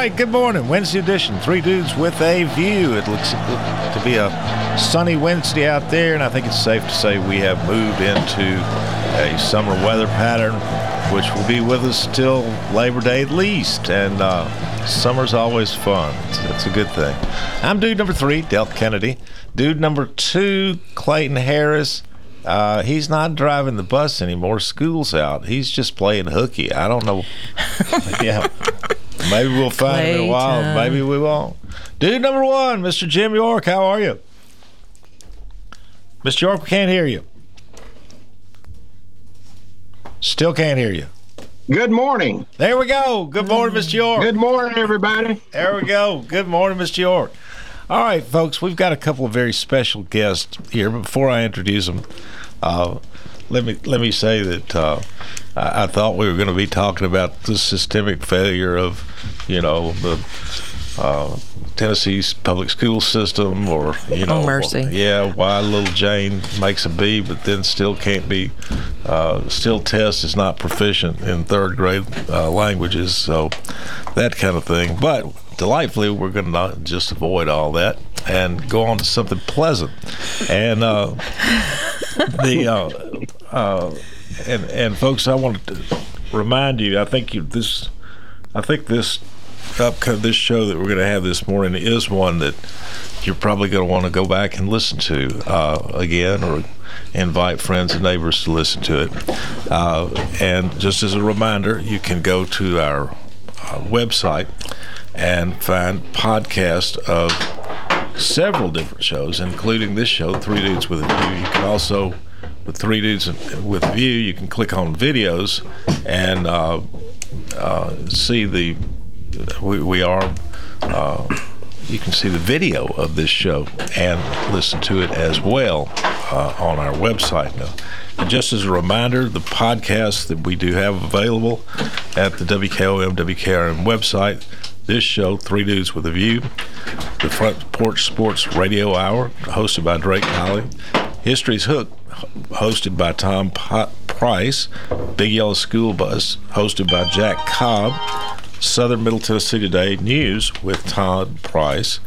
Right, good morning. Wednesday edition, Three Dudes with a View. It looks to be a sunny Wednesday out there, and I think it's safe to say we have moved into a summer weather pattern, which will be with us till Labor Day at least. And uh, summer's always fun. It's, a good thing. I'm dude number three, Del Kennedy. Dude number two, Clayton Harris. Uh, he's not driving the bus anymore. School's out. He's just playing hooky. I don't know. yeah. Maybe we'll find him in a while. Maybe we won't. Dude number one, Mr. Jim York, how are you? Mr. York, we can't hear you. Still can't hear you. Good morning. There we go. Good morning, Mr. York. Good morning, everybody. There we go. Good morning, Mr. York. All right, folks, we've got a couple of very special guests here. Before I introduce them, uh, let me let me say that uh, I, I, thought we were going to be talking about the systemic failure of, you know, the uh, Tennessee's public school system, or you know, oh, mercy. yeah, why little Jane makes a B, but then still can't be, uh, still test is not proficient in third grade uh, languages, so that kind of thing. But delightfully, we're going to just avoid all that and go on to something pleasant. And uh, the uh, uh, and and folks, I want to remind you. I think you this. I think this up this show that we're going to have this morning is one that you're probably going to want to go back and listen to uh, again or invite friends and neighbors to listen to it. Uh, and just as a reminder, you can go to our uh, website and find podcasts of several different shows, including this show, Three Dudes with a View. You can also, with Three Dudes with View, you can click on videos and uh, uh, see the. We, we are. Uh, you can see the video of this show and listen to it as well uh, on our website now. And just as a reminder, the podcast that we do have available at the WKOM WKRM website this show, Three Dudes with a View, the Front Porch Sports Radio Hour, hosted by Drake Holly, History's Hook, hosted by Tom Price, Big Yellow School Bus, hosted by Jack Cobb, Southern Middle Tennessee Today News with Todd Price,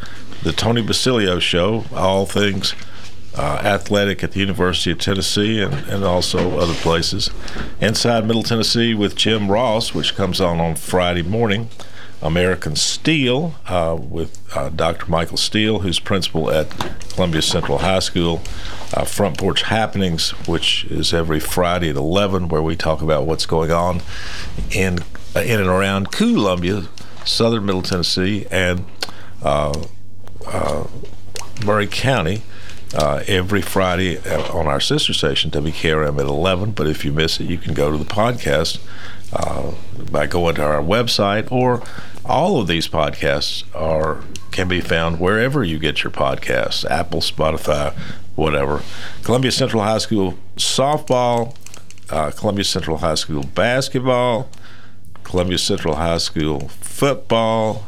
the Tony Basilio Show, all things uh, athletic at the University of Tennessee and, and also other places. Inside Middle Tennessee with Jim Ross, which comes on on Friday morning. American Steel uh, with uh, Dr. Michael Steele, who's principal at Columbia Central High School. Uh, Front Porch Happenings, which is every Friday at 11, where we talk about what's going on in uh, in and around Columbia, Southern Middle Tennessee, and uh, uh, Maury County. Uh, every Friday on our sister station, WKRM at 11. But if you miss it, you can go to the podcast uh, by going to our website or all of these podcasts are can be found wherever you get your podcasts apple spotify whatever. Columbia central high school softball uh, columbia central high school basketball columbia central high school football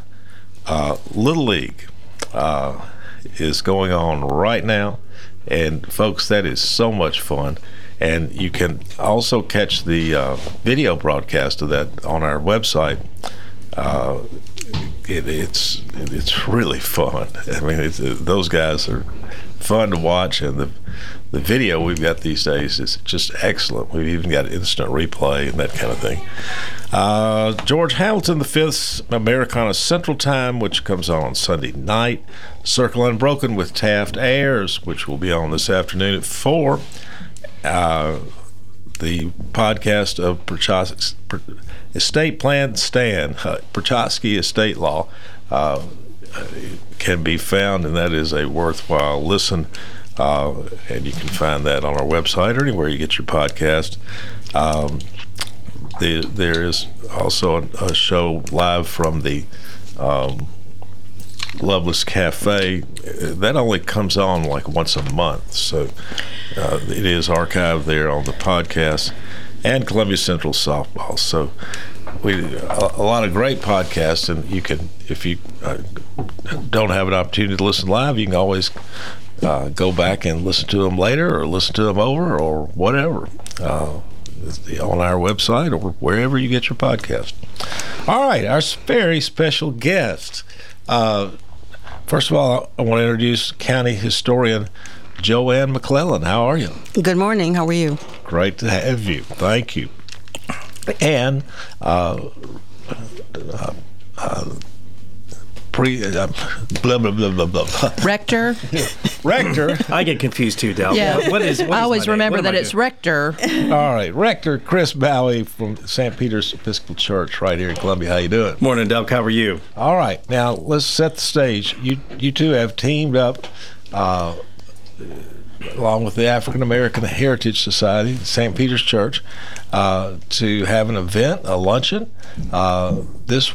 uh, little league uh, is going on right now. And folks that is so much fun. And you can also catch the uh, video broadcast of that on our website. Uh, it, it's it's really fun. I mean, those guys are fun to watch, and the the video we've got these days is just excellent. We've even got instant replay and that kind of thing. Uh, George Hamilton Fifth's Americana Central Time, which comes on Sunday night. Circle Unbroken with Taft Ayers, which will be on this afternoon at four. Uh, the podcast of Prochaska, Estate Plan Stand, uh, Estate Law, uh, can be found, and that is a worthwhile listen. Uh, and you can find that on our website or anywhere you get your podcast. Um, the, there is also a, a, show live from the um, Loveless Cafe. That only comes on like once a month, so uh, it is archived there on the podcast and Columbia Central Softball. So we a, lot of great podcasts, and you can if you uh, don't have an opportunity to listen live, you can always uh, go back and listen to them later, or listen to them over, or whatever. Uh, on our website or wherever you get your podcast. All right, our very special guest. Uh, first of all, I want to introduce County Historian Jo Ann McClellan. How are you? Good morning. How are you? Great to have you. Thank you. And uh, uh, uh pre uh, blah blah blah blah blah. Rector. rector. I get confused too, Del. Yeah. What is? What I always remember that it's rector. All right, rector Chris Bowhay from St. Peter's Episcopal Church, right here in Columbia. How you doing? Morning, Del. How are you? All right. Now let's set the stage. You you two have teamed up. Uh, along with the African American Heritage Society, St. Peter's Church, uh, to have an event, a luncheon, uh, this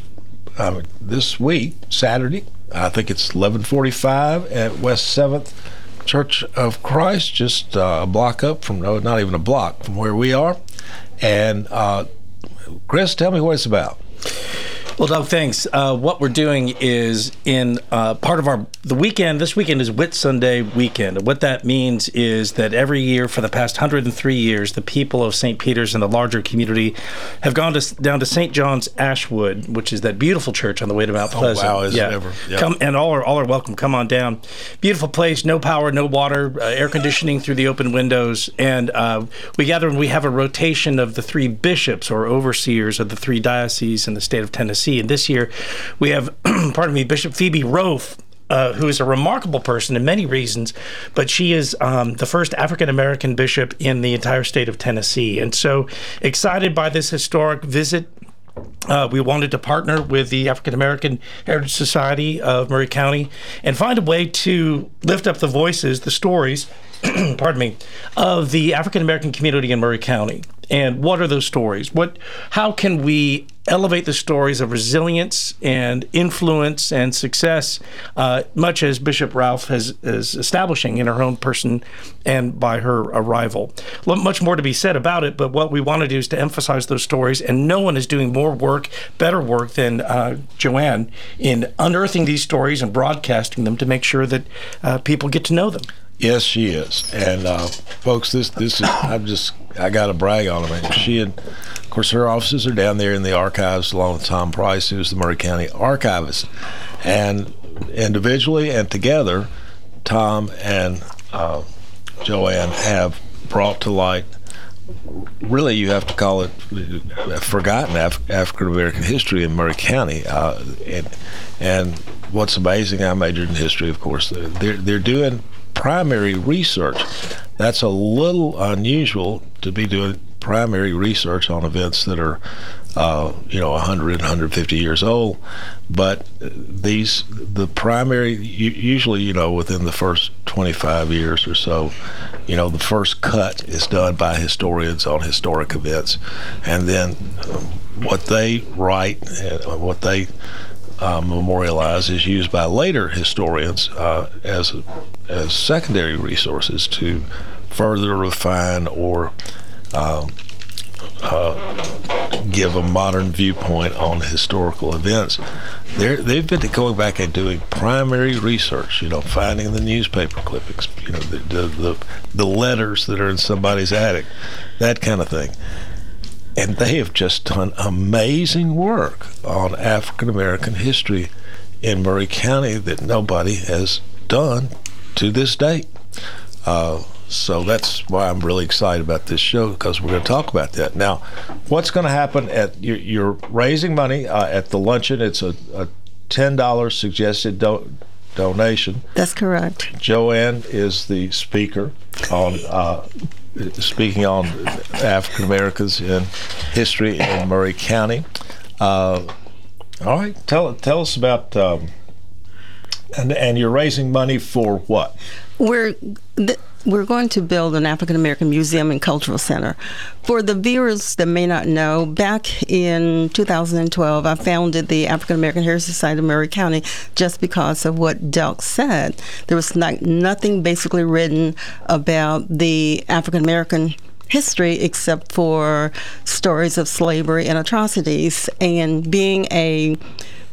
um, this week, Saturday. I think it's 11:45 at West Seventh Church of Christ, just uh, a block up from no, not even a block from where we are. And uh, Chris, tell me what it's about. Well, Doug, thanks. Uh, what we're doing is in uh, part of our the weekend. This weekend is Whitsunday weekend. What that means is that every year for the past 103 years, the people of St. Peter's and the larger community have gone to, down to St. John's Ashwood, which is that beautiful church on the way to Mount Pleasant. Oh, wow, is yeah. it ever? Yep. Come and all are all are welcome. Come on down. Beautiful place. No power, no water, uh, air conditioning through the open windows, and uh, we gather and we have a rotation of the three bishops or overseers of the three dioceses in the state of Tennessee and this year we have, pardon me, Bishop Phoebe Roaf. Uh, who is a remarkable person in many reasons, but she is um, the first African American bishop in the entire state of Tennessee. And so excited by this historic visit. Uh, we wanted to partner with the African American Heritage Society of Maury County and find a way to lift up the voices, the stories, pardon me, of the African American community in Maury County. And what are those stories? What, how can we elevate the stories of resilience and influence and success, uh, much as Bishop Roaf has, is establishing in her own person and by her arrival. Much more to be said about it, but what we want to do is to emphasize those stories, and no one is doing more work, better work than uh, Jo Ann in unearthing these stories and broadcasting them to make sure that uh, people get to know them. Yes, she is, and uh, folks, this this is I'm just I got to brag on her. She and of course her offices are down there in the archives along with Tom Price, who's the Maury County archivist, and individually and together, Tom and uh, Jo Ann have brought to light. Really, you have to call it forgotten Af- African American history in Maury County, uh, and and what's amazing, I majored in history, of course. They're they're doing primary research. That's a little unusual to be doing primary research on events that are, uh, you know, 100, 150 years old. But these, the primary, usually, you know, within the first 25 years or so, you know, the first cut is done by historians on historic events. And then what they write, uh, what they uh, memorialize is used by later historians uh, as as secondary resources to further refine or uh, uh, give a modern viewpoint on historical events. they they've been going back and doing primary research, you know, finding the newspaper clippings, you know, the, the, the, the letters that are in somebody's attic, that kind of thing and they have just done amazing work on African American history in Maury County that nobody has done to this date. Uh, so that's why I'm really excited about this show because we're going to talk about that. Now, what's going to happen at you're, you're raising money uh, at the luncheon? It's a, a ten dollars suggested do- donation. That's correct. Jo Ann is the speaker on uh, speaking on African Americans in history in Maury County. Uh, all right, tell tell us about um, and and you're raising money for what? We're we're going to build an African American Museum and Cultural Center. For the viewers that may not know, back in 2012, I founded the African American Heritage Society of Maury County just because of what Delk said. There was like nothing basically written about the African American history except for stories of slavery and atrocities. And being a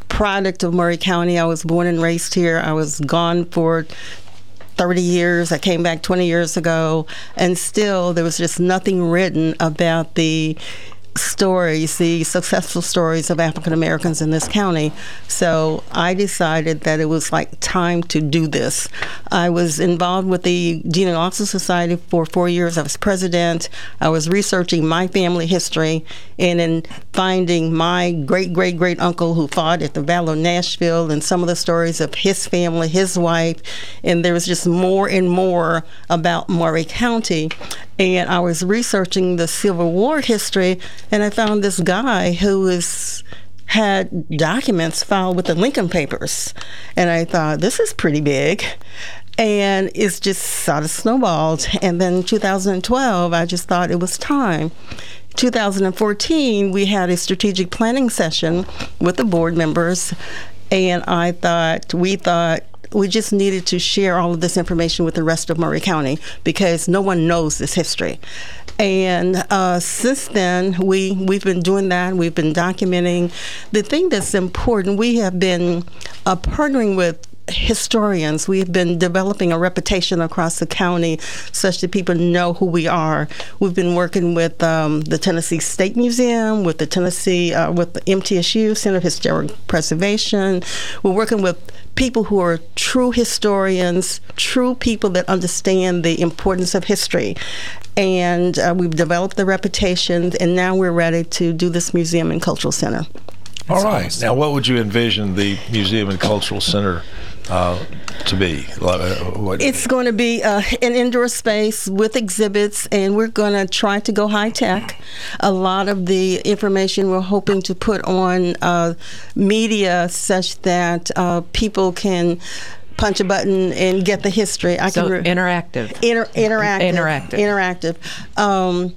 product of Maury County, I was born and raised here. I was gone for 30 years. I came back 20 years ago, and still there was just nothing written about the stories, the successful stories of African Americans in this county. So I decided that it was like time to do this. I was involved with the Genealogical Society for four years. I was president. I was researching my family history and in finding my great great great uncle who fought at the Battle of Nashville and some of the stories of his family, his wife, and there was just more and more about Maury County. And I was researching the Civil War history, and I found this guy who was had documents filed with the Lincoln Papers, and I thought this is pretty big. And it's just sort of snowballed. And then 2012, I just thought it was time. 2014, we had a strategic planning session with the board members, and I thought, we thought we just needed to share all of this information with the rest of Maury County because no one knows this history. And uh, since then, we we've been doing that. We've been documenting. The thing that's important, we have been uh, partnering with historians. We've been developing a reputation across the county such that people know who we are. We've been working with um, the Tennessee State Museum, with the Tennessee, uh, with the MTSU Center of Historic Preservation. We're working with people who are true historians, true people that understand the importance of history. And uh, we've developed the reputation, and now we're ready to do this museum and cultural center. All right. Now, what would you envision the Museum and Cultural Center uh, to be? What? It's going to be uh, an indoor space with exhibits, and we're going to try to go high tech. A lot of the information we're hoping to put on uh, media such that uh, people can punch a button and get the history. I so can re- interactive. Inter- interactive. Interactive. Interactive. Um,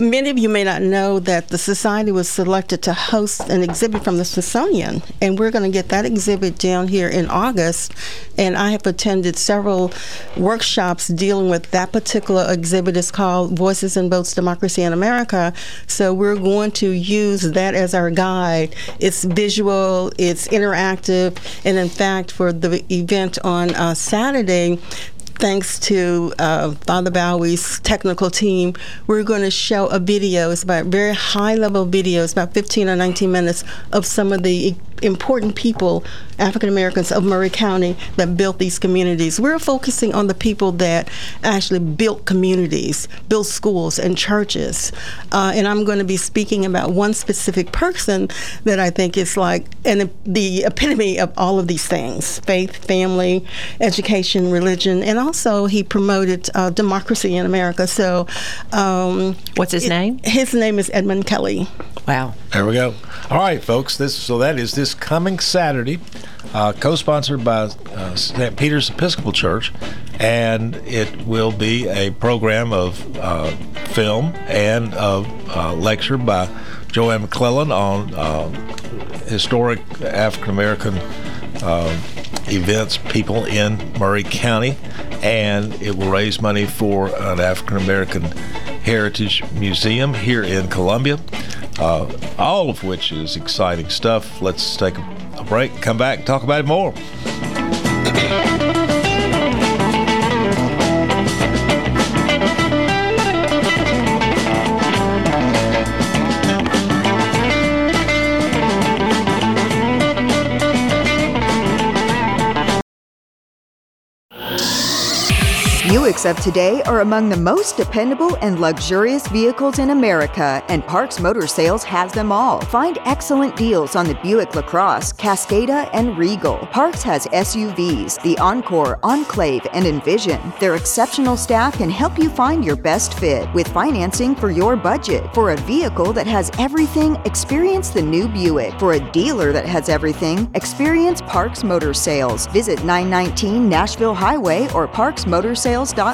Many of you may not know that the Society was selected to host an exhibit from the Smithsonian, and we're going to get that exhibit down here in August. And I have attended several workshops dealing with that particular exhibit. It's called Voices and Votes Democracy in America. So we're going to use that as our guide. It's visual, it's interactive, and in fact, for the event on uh, Saturday, thanks to uh, Father Bowhay's technical team, we're going to show a video. It's about very high level videos, about 15 or 19 minutes of some of the important people, African Americans of Maury County, that built these communities. We're focusing on the people that actually built communities, built schools and churches. Uh, and I'm going to be speaking about one specific person that I think is like an, the epitome of all of these things faith, family, education, religion, and also he promoted uh, democracy in America. So, um, what's his it, name? His name is Edmund Kelly. Wow. There we go. All right, folks. This so that is this coming Saturday, uh, co-sponsored by uh, St. Peter's Episcopal Church, and it will be a program of uh, film and a uh, lecture by Jo Ann McClellan on uh, historic African American uh, events, people in Maury County, and it will raise money for an African American Heritage Museum here in Columbia uh, all of which is exciting stuff. Let's take a break, come back, talk about it more. Of today are among the most dependable and luxurious vehicles in America, and Parks Motor Sales has them all. Find excellent deals on the Buick LaCrosse, Cascada, and Regal. Parks has SUVs, the Encore, Enclave, and Envision. Their exceptional staff can help you find your best fit with financing for your budget. For a vehicle that has everything, experience the new Buick. For a dealer that has everything, experience Parks Motor Sales. Visit 919 Nashville Highway or parksmotorsales.com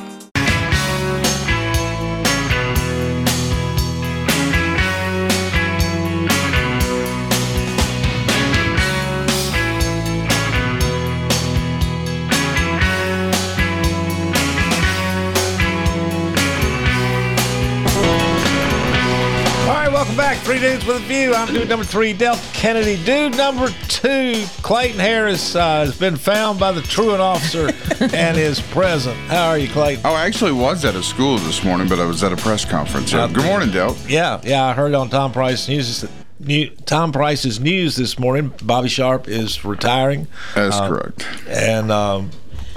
Three Dudes with a View. I'm dude number three, Del Kennedy. Dude number two, Clayton Harris, uh, has been found by the truant officer and is present. How are you, Clayton? Oh, I actually was at a school this morning, but I was at a press conference. So, good morning, Del. Yeah, yeah, I heard on Tom Price News. New, Tom Price's news this morning. Bobby Sharp is retiring. That's Uh, correct. And um,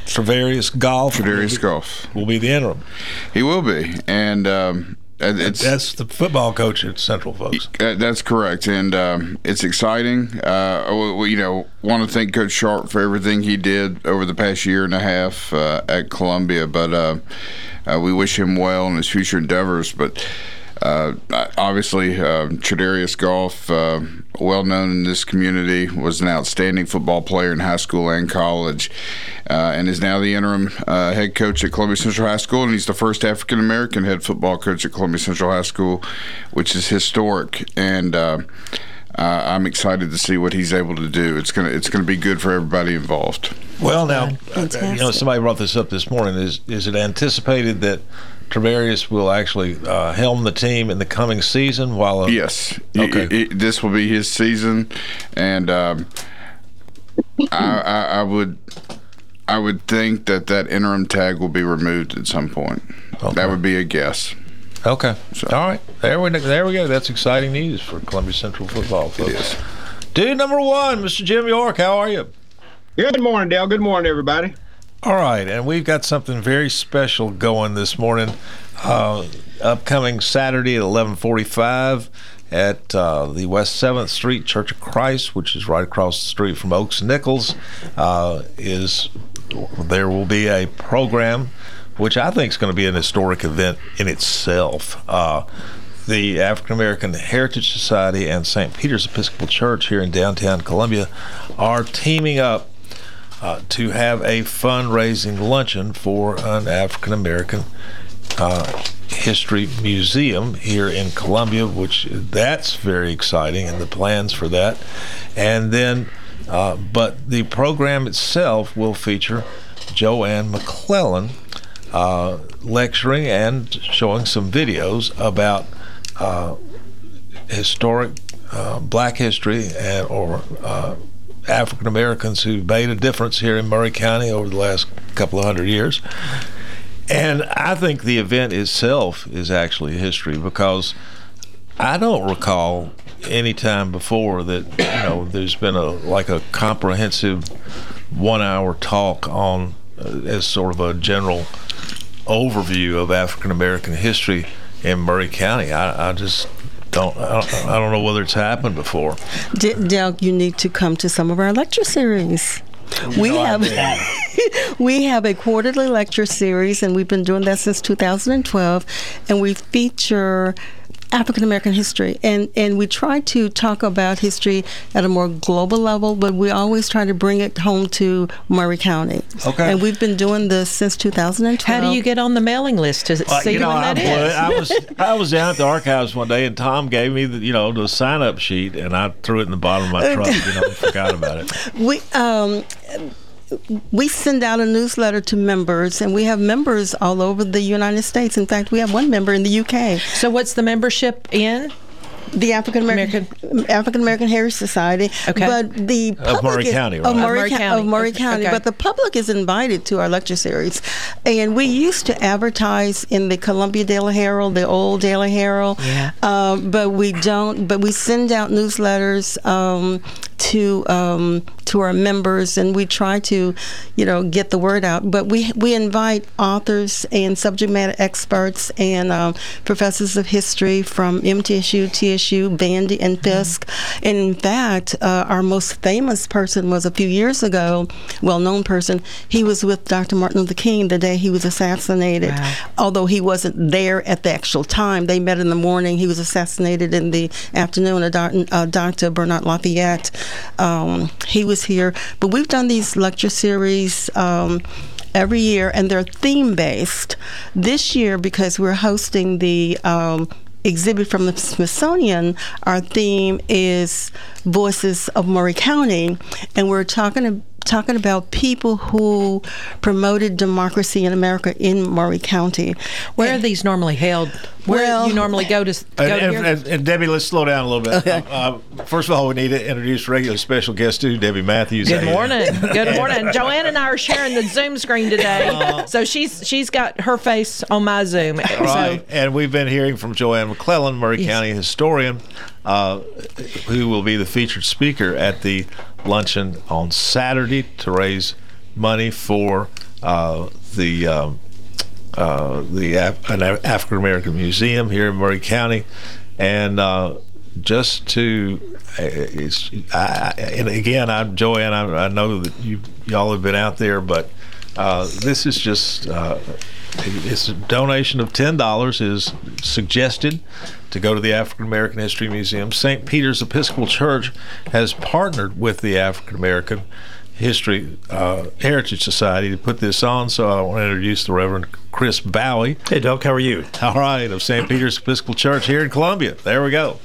Travarius Golf. Travarius Golf will be the interim. He will be, and um, and it's That's the football coach at Central, folks. Uh, that's correct, and um, it's exciting. Uh, we, you know, want to thank Coach Sharp for everything he did over the past year and a half uh, at Columbia, but uh, uh, we wish him well in his future endeavors. But uh, obviously, uh, Tradarius Golf, uh, well known in this community, was an outstanding football player in high school and college, uh, and is now the interim uh, head coach at Columbia Central High School. And he's the first African American head football coach at Columbia Central High School, which is historic. And uh, uh, I'm excited to see what he's able to do. It's gonna it's gonna be good for everybody involved. Well, now, uh, you know, somebody brought this up this morning. Is is it anticipated that Travarius will actually uh, helm the team in the coming season? While uh, Yes. Okay. this will be his season, and um, I, I, I would I would think that that interim tag will be removed at some point. That would be a guess. Okay. All right. There we there we go. That's exciting news for Columbia Central football, folks. Dude number one, Mr. Jim York. How are you? Good morning, Dale. Good morning, everybody. All right, and we've got something very special going this morning. Uh, upcoming Saturday at eleven forty-five at uh, the West Seventh Street Church of Christ, which is right across the street from Oakes and Nichols, uh, is there will be a program which I think is going to be an historic event in itself. Uh, the African American Heritage Society and St. Peter's Episcopal Church here in downtown Columbia are teaming up uh, to have a fundraising luncheon for an African American uh, history museum here in Columbia, which that's very exciting, and the plans for that. And then, uh, but the program itself will feature Jo Ann McClellan uh, lecturing and showing some videos about uh, historic uh, black history and or uh, African Americans who've made a difference here in Maury County over the last couple of hundred years. And I think the event itself is actually history because I don't recall any time before that you know there's been a like a comprehensive one hour talk on uh, as sort of a general overview of African American history in Maury County. I, I just don't I, don't I don't know whether it's happened before. D- Del, you need to come to some of our lecture series. We have we have a quarterly lecture series, and we've been doing that since 2012, and we feature African American history, and and we try to talk about history at a more global level, but we always try to bring it home to Maury County. Okay. And we've been doing this since 2012. How do you get on the mailing list to Well, see you know, when I, that is? I was I was down at the archives one day, and Tom gave me the you know the sign up sheet, and I threw it in the bottom of my truck. You know, forgot about it. We um, we send out a newsletter to members, and we have members all over the United States. In fact, we have one member in the UK. So, what's the membership in? The African American African American Heritage Society. Okay. But the Of public Maury is, County, Of right? Maury, Of Maury County. County. Of Maury Okay. County. But the public is invited to our lecture series. And we used to advertise in the Columbia Daily Herald, the old Daily Herald. Yeah. Um, but we don't. But we send out newsletters um, to um, to our members, and we try to, you know, get the word out. But we we invite authors and subject matter experts and um, professors of history from MTSU, TSU, Vandy, and Fisk. And in fact, uh, our most famous person was a few years ago, well-known person. He was with Dr. Martin Luther King the day he was assassinated. Although he wasn't there at the actual time, they met in the morning. He was assassinated in the afternoon. Doc- uh, Dr. Bernard Lafayette, um, he was here. But we've done these lecture series. Um, every year, and they're theme based. This year, because we're hosting the um, exhibit from the Smithsonian, our theme is Voices of Maury County, and we're talking talking about people who promoted democracy in America in Maury County. Where are these normally held? Where Well- do you normally go to? Go And, to and, and- and Debbie, let's slow down a little bit. Okay. Uh, first of all, we need to introduce regular special guest too, Debbie Matthews. Good Uh, morning. Good morning. Jo Ann and I are sharing the Zoom screen today, Uh, so she's she's got her face on my Zoom. Right, and we've been hearing from Jo Ann McClellan, Maury Yes. County historian, uh, who will be the featured speaker at the luncheon on Saturday to raise money for uh, the um, uh, the Af- an African American Museum here in Maury County, and uh, just to uh, it's I- and again I'm Jo Ann I, I know that you y'all have been out there but uh, this is just uh, it's a donation of ten dollars is suggested to go to the African American History Museum. St. Peter's Episcopal Church has partnered with the African American History uh, Heritage Society to put this on. So I want to introduce the Reverend Chris Bowhay. Hey, Doc, how are you? All right, of St. Peter's Episcopal Church here in Columbia. There we go.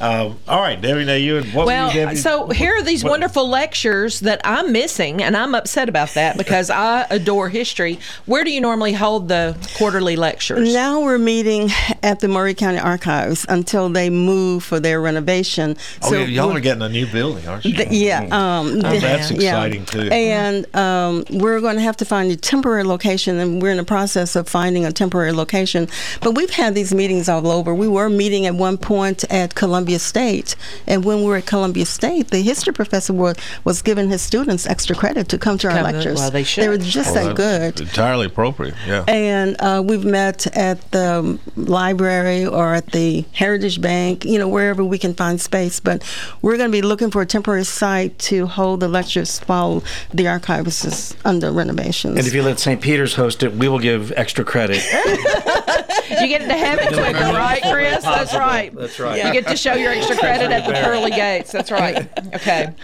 Um, all right, Debbie. Now you and what were well, you, so here are these what- wonderful lectures that I'm missing, and I'm upset about that because I adore history. Where do you normally hold the quarterly lectures? Now we're meeting at the Maury County Archives until they move for their renovation. Oh, yeah, y'all we're- getting a new building, aren't you? Th- yeah, um, Oh, th- that's yeah. exciting, too. And um, we're going to have to find a temporary location, and we're in the process of finding a temporary location. But we've had these meetings all over. We were meeting at one point at Columbia State, and when we were at Columbia State, the history professor was, was giving his students extra credit to come to our Come lectures. well, they were just Well, that good. Entirely appropriate. Yeah. And uh, we've met at the library or at the Heritage Bank, you know, wherever we can find space. But we're going to be looking for a temporary site to hold the lectures while the archivist is under renovations. And if you let St. Peter's host it, we will give extra credit. You get into heaven quicker, right, Chris? That's right. That's right. You get to show your extra credit at the pearly gates. That's right. Okay.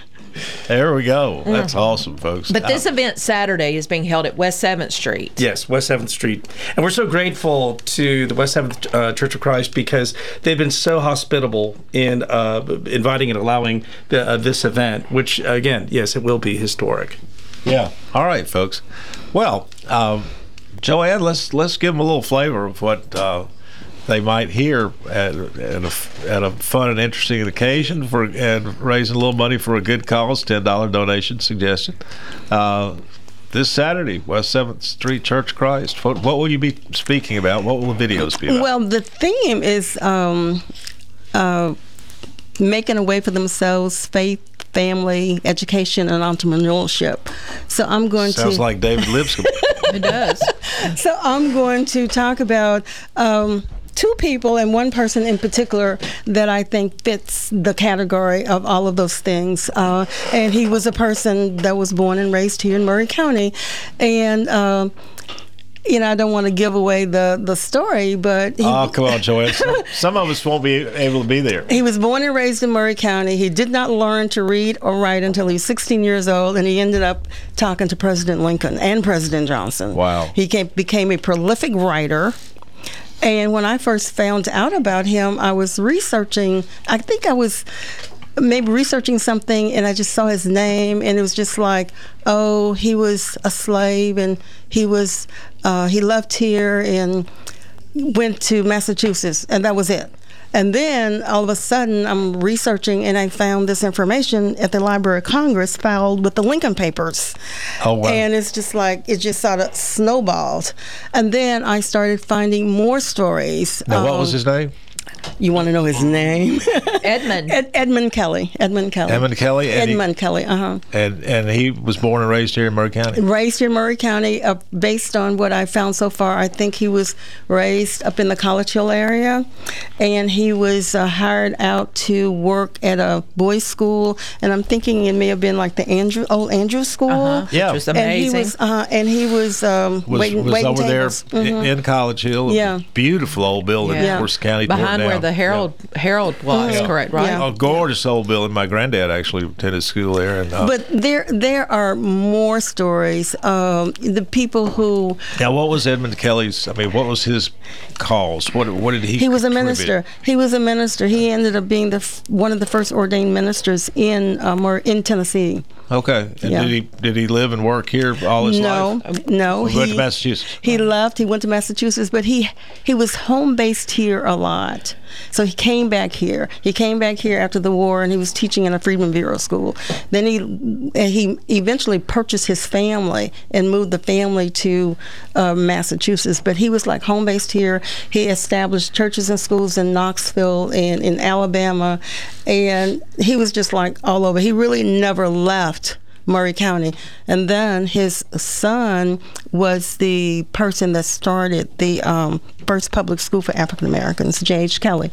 There we go. That's awesome, folks. But this Uh, event Saturday is being held at West 7th Street. Yes, West 7th Street. And we're so grateful to the West 7th uh, Church of Christ because they've been so hospitable in uh, inviting and allowing the, uh, this event, which, again, yes, it will be historic. Yeah. All right, folks. Well, um, Jo Ann, let's let's give them a little flavor of what uh, they might hear at, at, a, at a fun and interesting occasion for and raising a little money for a good cause. Ten dollar donation suggestion. Uh, this Saturday, West Seventh Street Church Christ. What, what will you be speaking about? What will the videos be about? Well, the theme is um, uh, making a way for themselves, faith, family, education, and entrepreneurship. So I'm going Sounds to. Sounds like David Lipscomb. It does. so I'm going to talk about. Um, Two people and one person in particular that I think fits the category of all of those things. Uh, and he was a person that was born and raised here in Maury County. And um, you know, I don't want to give away the the story, but he, oh, come on. Some, some of us won't be able to be there. he was born and raised in Maury County. He did not learn to read or write until he was 16 years old, and he ended up talking to President Lincoln and President Johnson. Wow. He came, became a prolific writer. And when I first found out about him, I was researching, I think I was maybe researching something and I just saw his name and it was just like, oh, he was a slave and he was, uh, he left here and went to Massachusetts and that was it. And then all of a sudden, I'm researching and I found this information at the Library of Congress filed with the Lincoln Papers. Oh, wow. And it's just like, it just sort of snowballed. And then I started finding more stories. Now, what was Um, his name? You want to know his name? Edmund. Ed, Edmund Kelly. Edmund Kelly. Edmund Kelly, and he- Edmund Kelly, uh huh. And and he was born and raised here in Maury County. Raised here in Maury County, uh, based on what I found so far, I think he was raised up in the College Hill area, and he was uh, hired out to work at a boys' school, and I'm thinking it may have been like the Andrew old Andrew School. Uh-huh, Yeah. Which was And he amazing. was, uh, and he was, um, Was, waiting, was waiting over tables. there in- Mhm. in College Hill. Yeah. Beautiful old building. Yeah. Of course, county Behind where down. the Herald Herald was, Yeah. correct, right? Yeah. A gorgeous old building. My granddad actually attended school there. And, uh, But there, there are more stories. Um, the people who now, what was Edmund Kelly's? I mean, what was his cause? What what did he? he was a minister. He was a minister. He ended up being the f- one of the first ordained ministers in um, or in Tennessee. Okay. And Yeah. did he did he live and work here all his no, life? no. no. He went to Massachusetts. He left. He went to Massachusetts, but he he was home based here a lot. So he came back here. He came back here after the war, and he was teaching in a Freedmen Bureau school. Then he he eventually purchased his family and moved the family to uh, Massachusetts. But he was like home based here. He established churches and schools in Knoxville and in Alabama, and he was just like all over. He really never left. Maury County. And then his son was the person that started the um, first public school for African Americans, J.H. Kelly.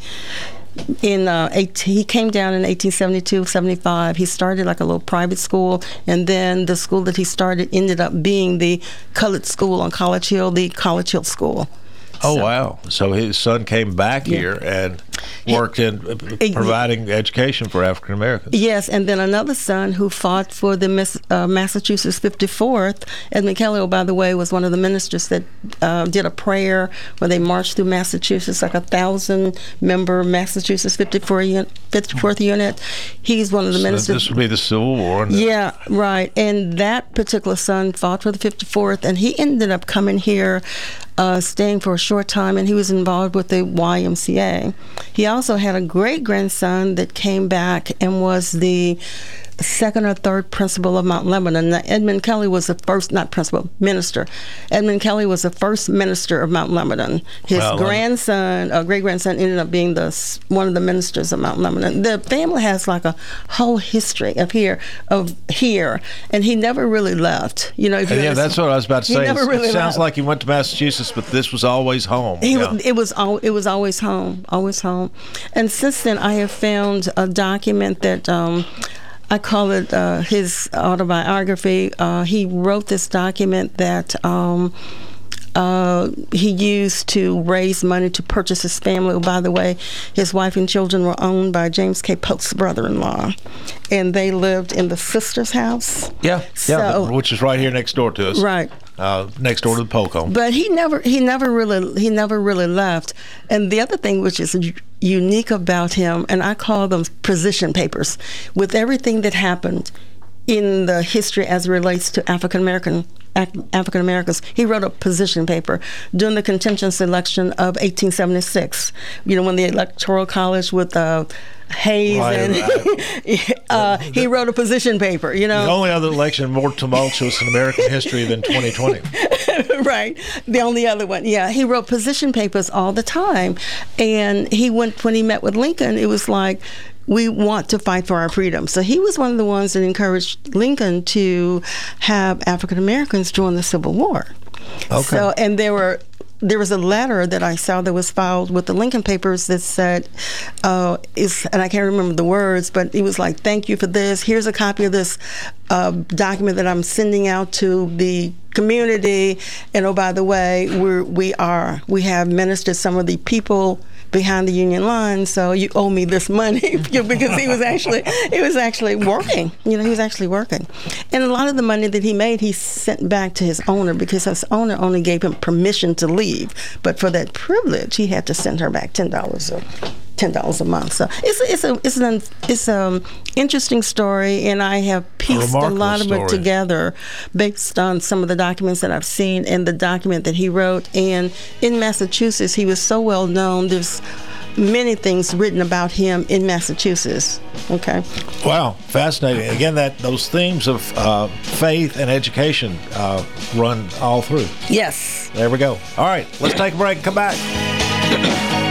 In uh, 18, he came down in 1872, 75. He started like a little private school, and then the school that he started ended up being the colored school on College Hill, the College Hill School. Oh wow! So his son came back Yeah. here and worked in uh, providing education for African Americans. Yes, and then another son who fought for the Miss, uh, Massachusetts 54th. Edmund Kelly, oh, by the way, was one of the ministers that uh, did a prayer where they marched through Massachusetts, like a thousand member Massachusetts 54 un- 54th unit. He's one of the So ministers. this would be the Civil War. Yeah, right. And that particular son fought for the 54th, and he ended up coming here, uh, staying for a short time, and he was involved with the YMCA. He also had a great grandson that came back and was the second or third principal of Mount Lebanon. Now, Edmund Kelly was the first, not principal, minister. Edmund Kelly was the first minister of Mount Lebanon. His Well, um, grandson, uh, great grandson, ended up being the one of the ministers of Mount Lebanon. The family has like a whole history of here, of here, and he never really left. You know, yeah, understand- that's what I was about to He say. never really it sounds left. like he went to Massachusetts, but this was always home. He, Yeah. It was all. It was always home, always home. And since then, I have found a document that um, I call it uh, his autobiography. Uh, he wrote this document that. Um, uh, he used to raise money to purchase his family. By the way, his wife and children were owned by James K. Polk's brother-in-law, and they lived in the sister's house. yeah, yeah, So- which is right here next door to us. Right. Uh, next door to the Polk. But he never he never really he never really left. And the other thing which is unique about him, and I call them position papers, with everything that happened in the history as it relates to African American African Americans. He wrote a position paper during the contentious election of 1876. You know, when the Electoral College with uh, Hayes Right, and uh, he wrote a position paper. You know, the only other election more tumultuous in American history than 2020. right. The only other one. Yeah. He wrote position papers all the time. And he went, when he met with Lincoln, it was like, we want to fight for our freedom. So he was one of the ones that encouraged Lincoln to have African Americans join the Civil War. Okay. So, and there were there was a letter that I saw that was filed with the Lincoln Papers that said, uh, "is," and I can't remember the words, but it was like, "Thank you for this. Here's a copy of this uh, document that I'm sending out to the community. And oh, by the way, we're we are we have ministered some of the people." Behind the union line so you owe me this money because he was actually he was actually working you know he was actually working. And a lot of the money that he made he sent back to his owner because his owner only gave him permission to leave. But for that privilege he had to send her back ten dollars ten dollars a month so it's it's a it's an it's an interesting story and I have pieced a remarkable lot of it together based on some of the documents that I've seen and the document that he wrote and in Massachusetts he was so well known there's many things written about him in Massachusetts okay Wow, fascinating. Again, that those themes of uh, faith and education uh, run all through. yes There we go. All right, let's take a break and come back.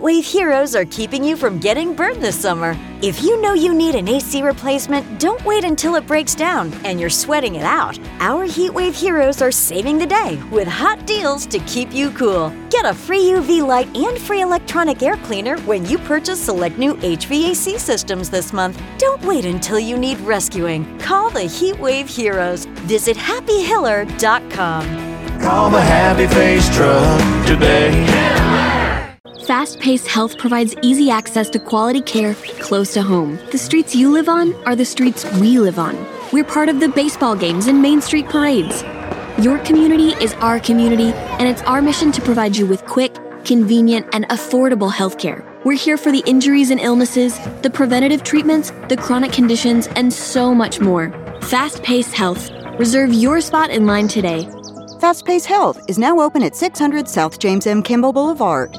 Heatwave Heroes are keeping you from getting burned this summer. If you know you need an AC replacement, don't wait until it breaks down and you're sweating it out. Our Heatwave Heroes are saving the day with hot deals to keep you cool. Get a free UV light and free electronic air cleaner when you purchase select new HVAC systems this month. Don't wait until you need rescuing. Call the Heatwave Heroes. Visit happyhiller.com. Call the Happy Face Truck today. Fast paced health provides easy access to quality care close to home. The streets you live on are the streets we live on. We're part of the baseball games and Main Street parades. Your community is our community, and it's our mission to provide you with quick, convenient, and affordable health care. We're here for the injuries and illnesses, the preventative treatments, the chronic conditions, and so much more. Fast paced health. Reserve your spot in line today. Fast Pace Health is now open at 600 South James M. Kimball Boulevard.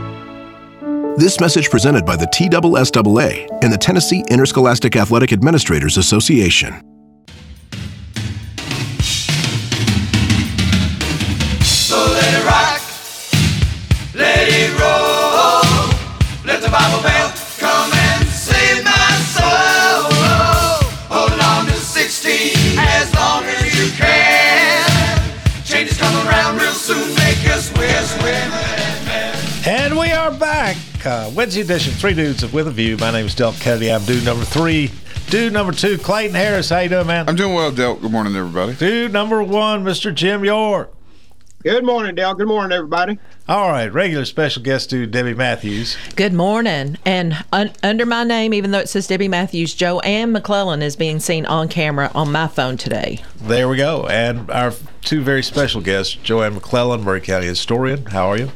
This message presented by the TSSAA and the Tennessee Interscholastic Athletic Administrators Association. So let it rock, let it roll. Let the Bible belt come and save my soul. Hold on to 16 as long as you can. Changes come around real soon, make us wish women. And we are back. Back. Uh, Wednesday edition, Three Dudes with a View. My name is Del Kennedy. I'm dude number three. Dude number two, Clayton Harris. How you doing, man? I'm doing well, Del. Good morning, everybody. Dude number one, Mr. Jim York. Good morning, Dale. Good morning, everybody. All right, regular special guest dude, Debbie Matthews. Good morning. And un- under my name, even though it says Debbie Matthews, Jo Ann McClellan is being seen on camera on my phone today. There we go. And our two very special guests, Jo Ann McClellan, Maury County historian. How are you?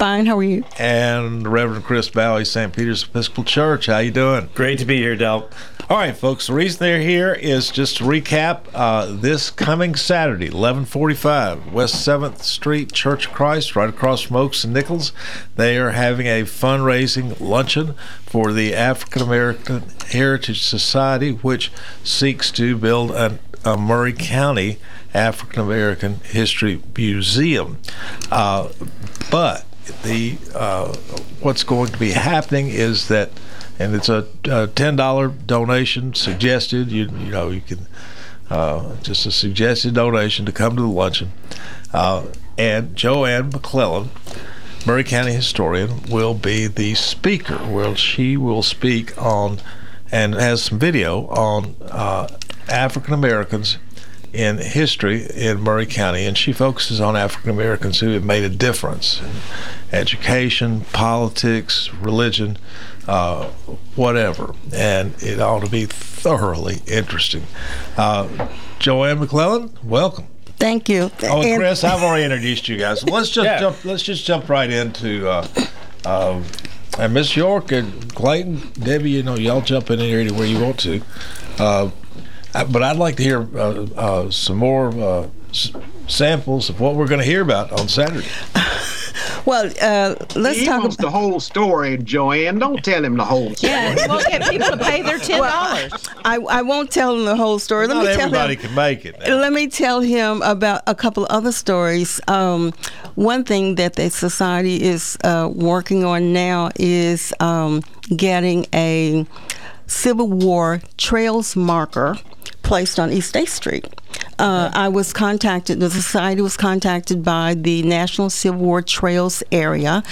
Fine. How are you? And Reverend Chris Bowhay, St. Peter's Episcopal Church. How you doing? Great to be here, Del. All right, folks. The reason they're here is just to recap. Uh, this coming Saturday, 11:45, West Seventh Street Church of Christ, right across from Oakes and Nichols. They are having a fundraising luncheon for the African American Heritage Society, which seeks to build an, a Maury County African American History Museum. Uh, but the uh, what's going to be happening is that, and it's a, a ten dollar donation suggested. You you know you can uh, just a suggested donation to come to the luncheon, uh, and Jo Ann McClellan. Maury County historian will be the speaker. Well, she will speak on and has some video on uh, African Americans in history in Maury County, and she focuses on African Americans who have made a difference in education, politics, religion, uh, whatever. And it ought to be thoroughly interesting. Uh, Jo Ann McClellan, welcome. Thank you. Oh, And- Chris, I've already introduced you guys. Let's just Yeah. jump. Let's just jump right into. Uh, uh, and Miss York and Clayton, Debbie, you know, y'all jump in here anywhere you want to. Uh, I- but I'd like to hear uh, uh, some more uh, s- samples of what we're going to hear about on Saturday. Well, uh, let's he talk wants about. the whole story, Jo Ann. Don't tell him the whole story. Yeah, we'll get people to pay their ten dollars. I, I won't tell him the whole story. Let Not me tell everybody him. can make it. now. Let me tell him about a couple of other stories. Um, one thing that the society is uh, working on now is um, getting a Civil War trails marker placed on East 8th Street. Uh, I was contacted, the society was contacted by the National Civil War Trails area,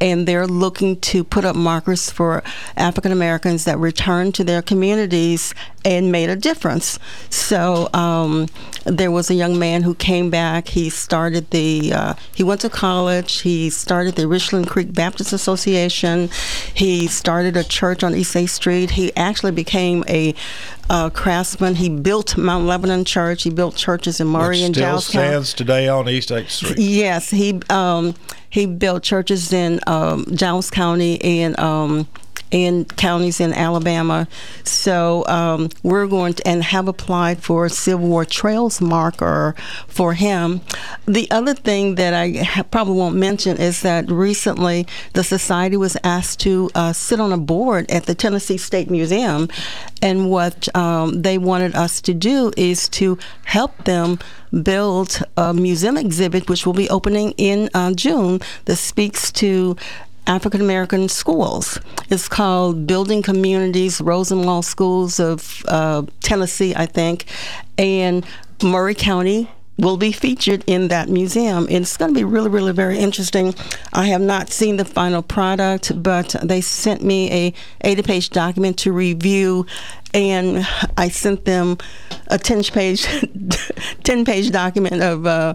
and they're looking to put up markers for African Americans that returned to their communities and made a difference. So um, there was a young man who came back. He started the, uh, he went to college. He started the Richland Creek Baptist Association. He started a church on East 8th Street. He actually became a uh, craftsman. He built Mount Lebanon Church. He built churches in Maury Which and still Giles County. stands today on East 8th Street. Yes, he um, he built churches in um, Giles County and um, in counties in Alabama. So um, we're going to and have applied for a Civil War Trails marker for him. The other thing that I ha- probably won't mention is that recently the society was asked to uh, sit on a board at the Tennessee State Museum, and what um, they wanted us to do is to help them build a museum exhibit, which will be opening in uh, June, that speaks to African American schools. It's called Building Communities, Rosenwald Schools of uh, Tennessee, I think, and Maury County will be featured in that museum. And it's going to be really, really very interesting. I have not seen the final product, but they sent me a 80-page document to review, and I sent them a 10-page 10-page document of. Uh,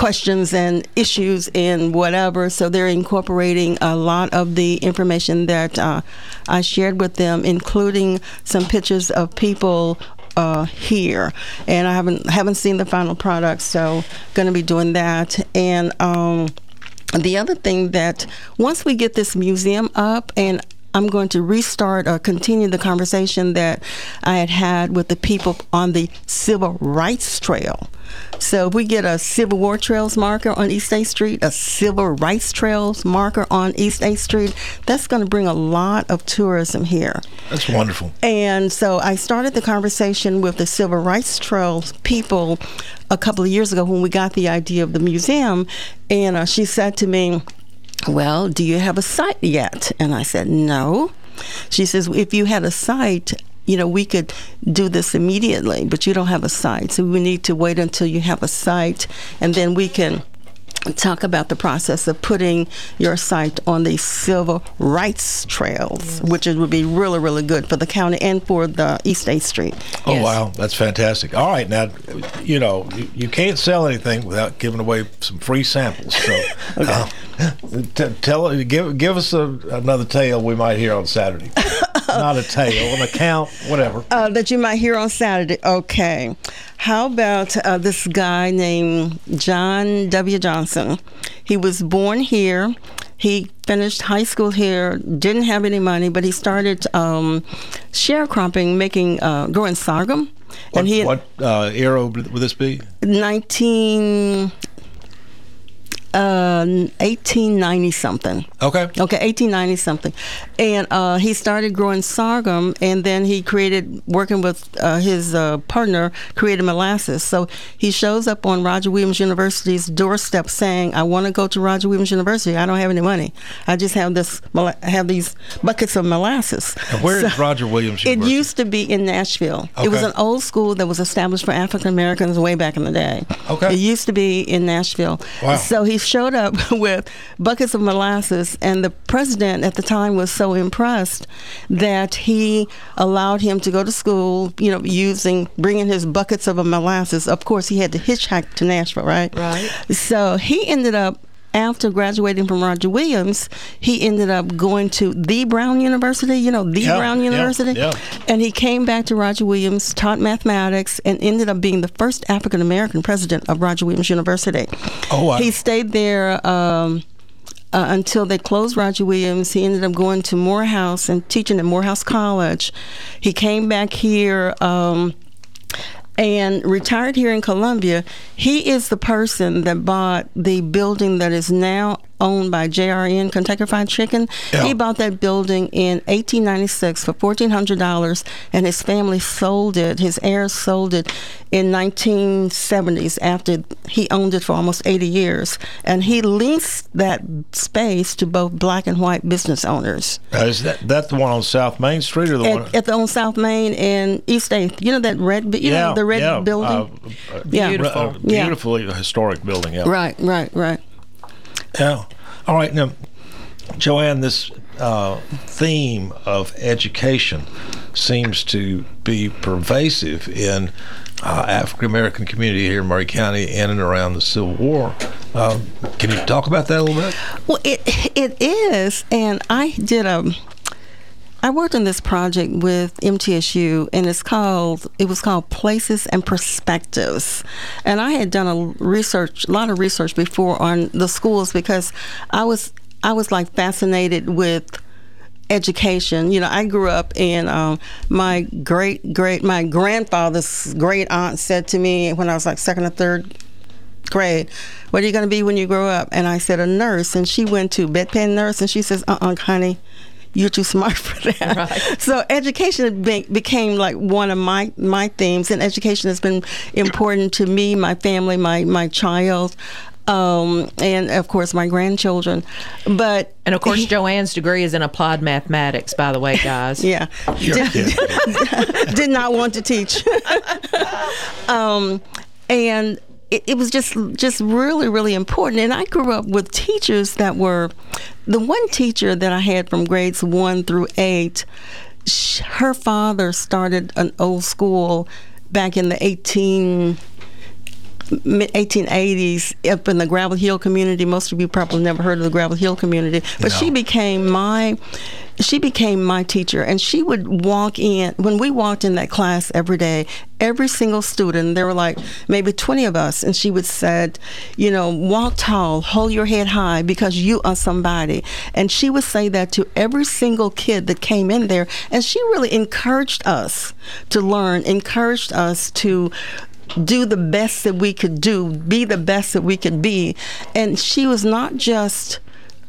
questions and issues and whatever. So they're incorporating a lot of the information that uh, I shared with them, including some pictures of people. Uh, here, and I haven't haven't seen the final product, so going to be doing that. And um, the other thing that once we get this museum up and I'm going to restart or continue the conversation that I had had with the people on the Civil Rights Trail. So if we get a Civil War Trails marker on East 8th Street, a Civil Rights Trails marker on East 8th Street, that's going to bring a lot of tourism here. That's wonderful. And so I started the conversation with the Civil Rights Trails people a couple of years ago when we got the idea of the museum. And uh, she said to me, Well, do you have a site yet? And I said, No. She says, If you had a site, you know, we could do this immediately, but you don't have a site. So we need to wait until you have a site and then we can talk about the process of putting your site on the civil rights trails, which it would be really, really good for the county and for the East 8th Street. Oh wow, that's fantastic! All right, now you know you, you can't sell anything without giving away some free samples. So, uh, t- tell give give us a, another tale we might hear on Saturday. Not a tale, an account, whatever. Uh, that you might hear on Saturday. Okay. How about uh, this guy named John W. Johnson? He was born here. He finished high school here, didn't have any money, but he started um, sharecropping, making, uh, growing sorghum. What, what uh, era would this be? 19 uh 1890 something. Okay. Okay 1890 something. And uh, he started growing sorghum and then he created working with uh, his uh, partner created molasses. So he shows up on roger williams university's doorstep saying i want to go to roger williams university. I don't have any money. I just have this have these buckets of molasses. And where so is roger williams it used to be in nashville. It was an old school that was established for african americans way back in the day. Okay. it used to be in nashville. Wow. so he showed up with buckets of molasses, and the president at the time was so impressed that he allowed him to go to school, you know, using, bringing his buckets of molasses. Of course, he had to hitchhike to Nashville, right? Right. So he ended up. After graduating from Roger Williams, he ended up going to the Brown University, you know, the Yeah, Brown yeah, University. yeah. And he came back to Roger Williams, taught mathematics, and ended up being the first African American president of Roger Williams University. Oh, wow. He stayed there um, uh, until they closed Roger Williams. He ended up going to Morehouse and teaching at Morehouse College. He came back here. Um, and retired here in Columbia. He is the person that bought the building that is now owned by JRN Kentucky Fried Chicken. He bought that building in 1896 for $1,400, and his family sold it. His heirs sold it in 1970s after he owned it for almost 80 years, and he leased that space to both black and white business owners. Uh, is that that the one on South Main Street or the one? At, at the on South Main and East 8th, you know that red, bu- you know the red yeah, building. uh, uh, Yeah. Beautiful. uh, Yeah. beautifully historic building. Yeah. Right, right, right. Yeah. All right. Now, Jo Ann, this uh, theme of education seems to be pervasive in uh, African American community here in Maury County and in around the Civil War. Uh, can you talk about that a little bit? Well, it it is, and I did a. I worked on this project with MTSU, and it's called. It was called Places and Perspectives, and I had done a research, a lot of research before on the schools because I was I was like fascinated with education. You know, I grew up in um, my great great my grandfather's great aunt said to me when I was like second or third grade, what are you going to be when you grow up? And I said, a nurse. And she went to bedpan nurse, and she says, uh uh honey, you're too smart for that. Right. So education be- became like one of my, my themes, and education has been important to me, my family, my, my child. Um, and of course my grandchildren, but And of course, Jo Ann's degree is in applied mathematics, by the way, guys. yeah, did, did not want to teach. um, and it, it was just just really really important. And I grew up with teachers that were the one teacher that I had from grades one through eight. Her father started an old school back in the eighteen mid 1880s up in the Gravel Hill community. Most of you probably never heard of the Gravel Hill community, but she became my she became my teacher and she would walk in when we walked in that class every day every single student there were like maybe 20 of us and she would said you know walk tall hold your head high because you are somebody and she would say that to every single kid that came in there and she really encouraged us to learn encouraged us to do the best that we could do, be the best that we could be. And she was not just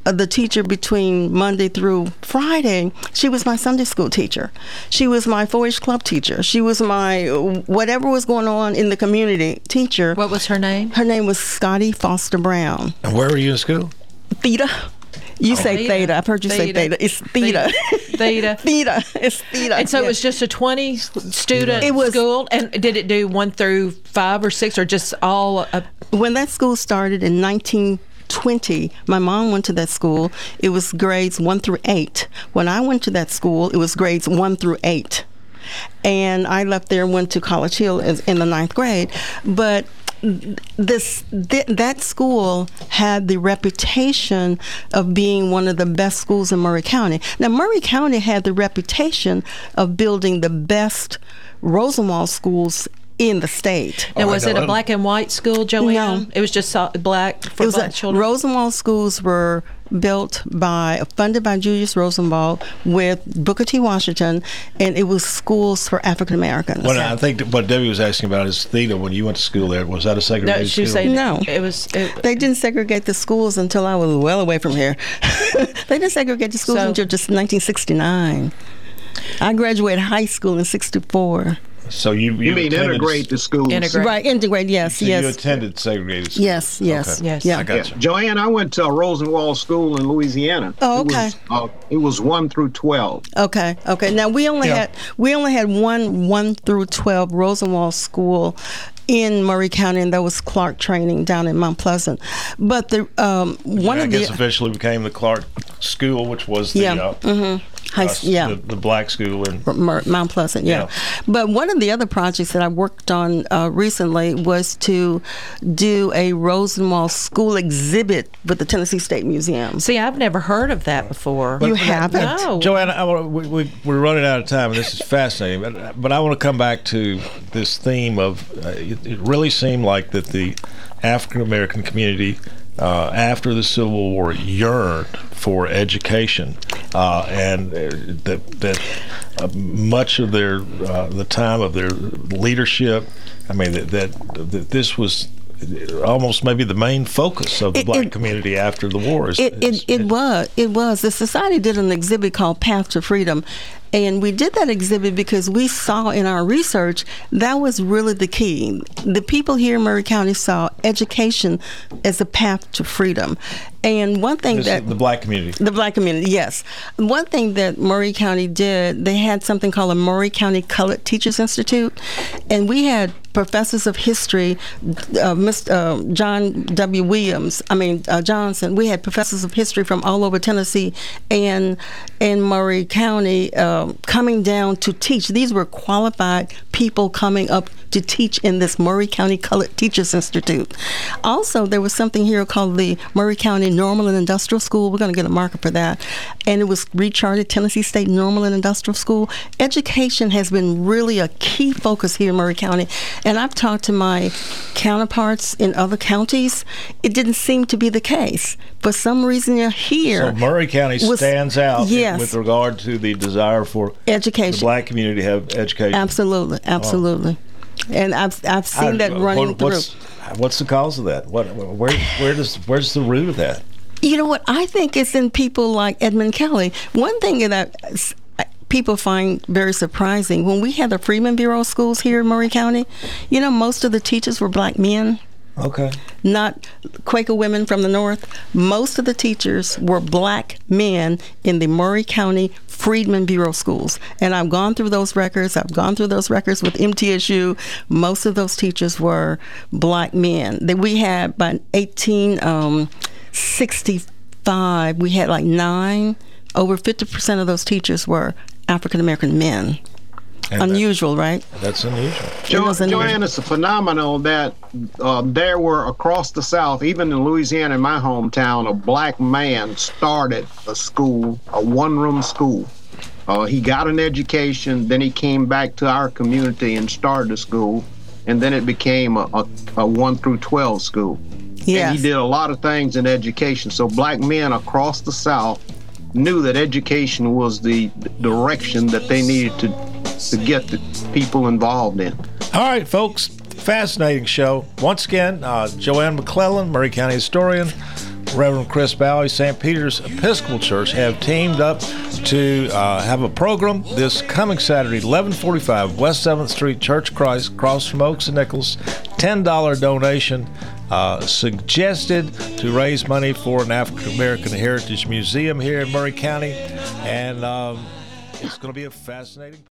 uh, the teacher between Monday through Friday. She was my Sunday school teacher. She was my 4-H club teacher. She was my uh, whatever was going on in the community teacher. What was her name? Her name was Scotty Foster Brown. And where were you in school? Theta. You oh, say theta. I've heard you say theta. It's theta. Theta. theta. It's theta. And so it was just a 20 student It was- school. And did it do one through five or six or just all? When that school started in 1920, my mom went to that school. It was grades one through eight. When I went to that school, it was grades one through eight. And I left there and went to College Hill as- in the ninth grade. But this th- that school had the reputation of being one of the best schools in Maury County. Now Maury County had the reputation of building the best Rosenwald schools in the state. Oh, now, was it a black and white school, Jo Ann? No. It was just black for it was black a- children? Rosenwald schools were built by, funded by Julius Rosenwald with Booker T. Washington, and it was schools for African Americans. What I think what Debbie was asking about is theta. When you went to school there, was that a segregated she was school? saying No. it was. It, they didn't segregate the schools until I was well away from here. they didn't segregate the schools So- until just 1969. I graduated high school in 64. So you You mean integrate the schools? Right, integrate, yes, So yes. you attended segregated schools? Yes, yes, Okay. yes. Yeah. I got you. Jo Ann, I went to Rosenwald School in Louisiana. Oh, It was, okay. uh, it was one through twelve. Okay, okay. Now we only Yeah. had we only had one one through twelve Rosenwald school in Maury County, and that was Clark Training down in Mount Pleasant. But the um, one I of guess the officially became the Clark School, which was the yeah, uh, hmm High, uh, yeah. the, the black school in Mer- Mount Pleasant, yeah. But one of the other projects that I worked on uh, recently was to do a Rosenwald school exhibit with the Tennessee State Museum. See, I've never heard of that before. you haven't? No. Joanna, I wanna, we, we, we're running out of time, and this is fascinating. But, but I want to come back to this theme of uh, it, it really seemed like that the African American community uh, after the Civil War yearned for education, uh, and that that uh, much of their uh, the time of their leadership. I mean that that, that this was. Almost maybe the main focus of the It- black it- community after the war is, It, it, it was. It was. The society did an exhibit called Path to Freedom. And we did that exhibit because we saw in our research that was really the key. The people here in Maury County saw education as a path to freedom. And one thing This that the black community. the black community, yes. One thing that Maury County did, they had something called a Maury County Colored Teachers Institute, and we had professors of history, uh, Mr. Uh, John W. Williams, I mean uh, Johnson. We had professors of history from all over Tennessee and and Maury County um, coming down to teach. These were qualified people coming up to teach in this Maury County Colored Teachers Institute. Also, there was something here called the Murray County Normal and Industrial School. We're going to get a marker for that. And it was recharted Tennessee State Normal and Industrial School. Education has been really a key focus here in Maury County. And I've talked to my counterparts in other counties. It didn't seem to be the case. For some reason, you're here. So Maury County was- stands out yes. with regard to the desire for Education. the black community to have education. Absolutely, absolutely. And I've I've seen that running what- through. what's, What's the cause of that? What where where does where's the root of that? You know what? I think it's in people like Edmund Kelly. One thing that I, people find very surprising when we had the Freeman Bureau schools here in Maury County, you know, most of the teachers were black men. Okay. Not Quaker women from the north. Most of the teachers were black men in the Maury County Freedman Bureau schools. And I've gone through those records. I've gone through those records with MTSU. Most of those teachers were black men. That we had by 1865, um, we had like nine. Over 50% of those teachers were African American men. And Unusual, right? That's unusual. Jo- unusual. Jo Ann, it's a phenomenon that uh, there were across the South, even in Louisiana, in my hometown, a black man started a school, a one room school. Uh, he got an education, then he came back to our community and started a school, and then it became a, a, a 1 through 12 school. And he did a lot of things in education. So black men across the South knew that education was the direction that they needed to to get the people involved in. All right, folks. Fascinating show. Once again, uh, Jo Ann McClellan, Maury County historian, Reverend Chris Bowhay, St. Peter's Episcopal Church have teamed up to uh, have a program this coming Saturday, 1145 West 7th Street, Church Christ, across from Oakes and Nichols. $10 donation. Uh, suggested to raise money for an African American Heritage Museum here in Maury County, and um, it's going to be a fascinating.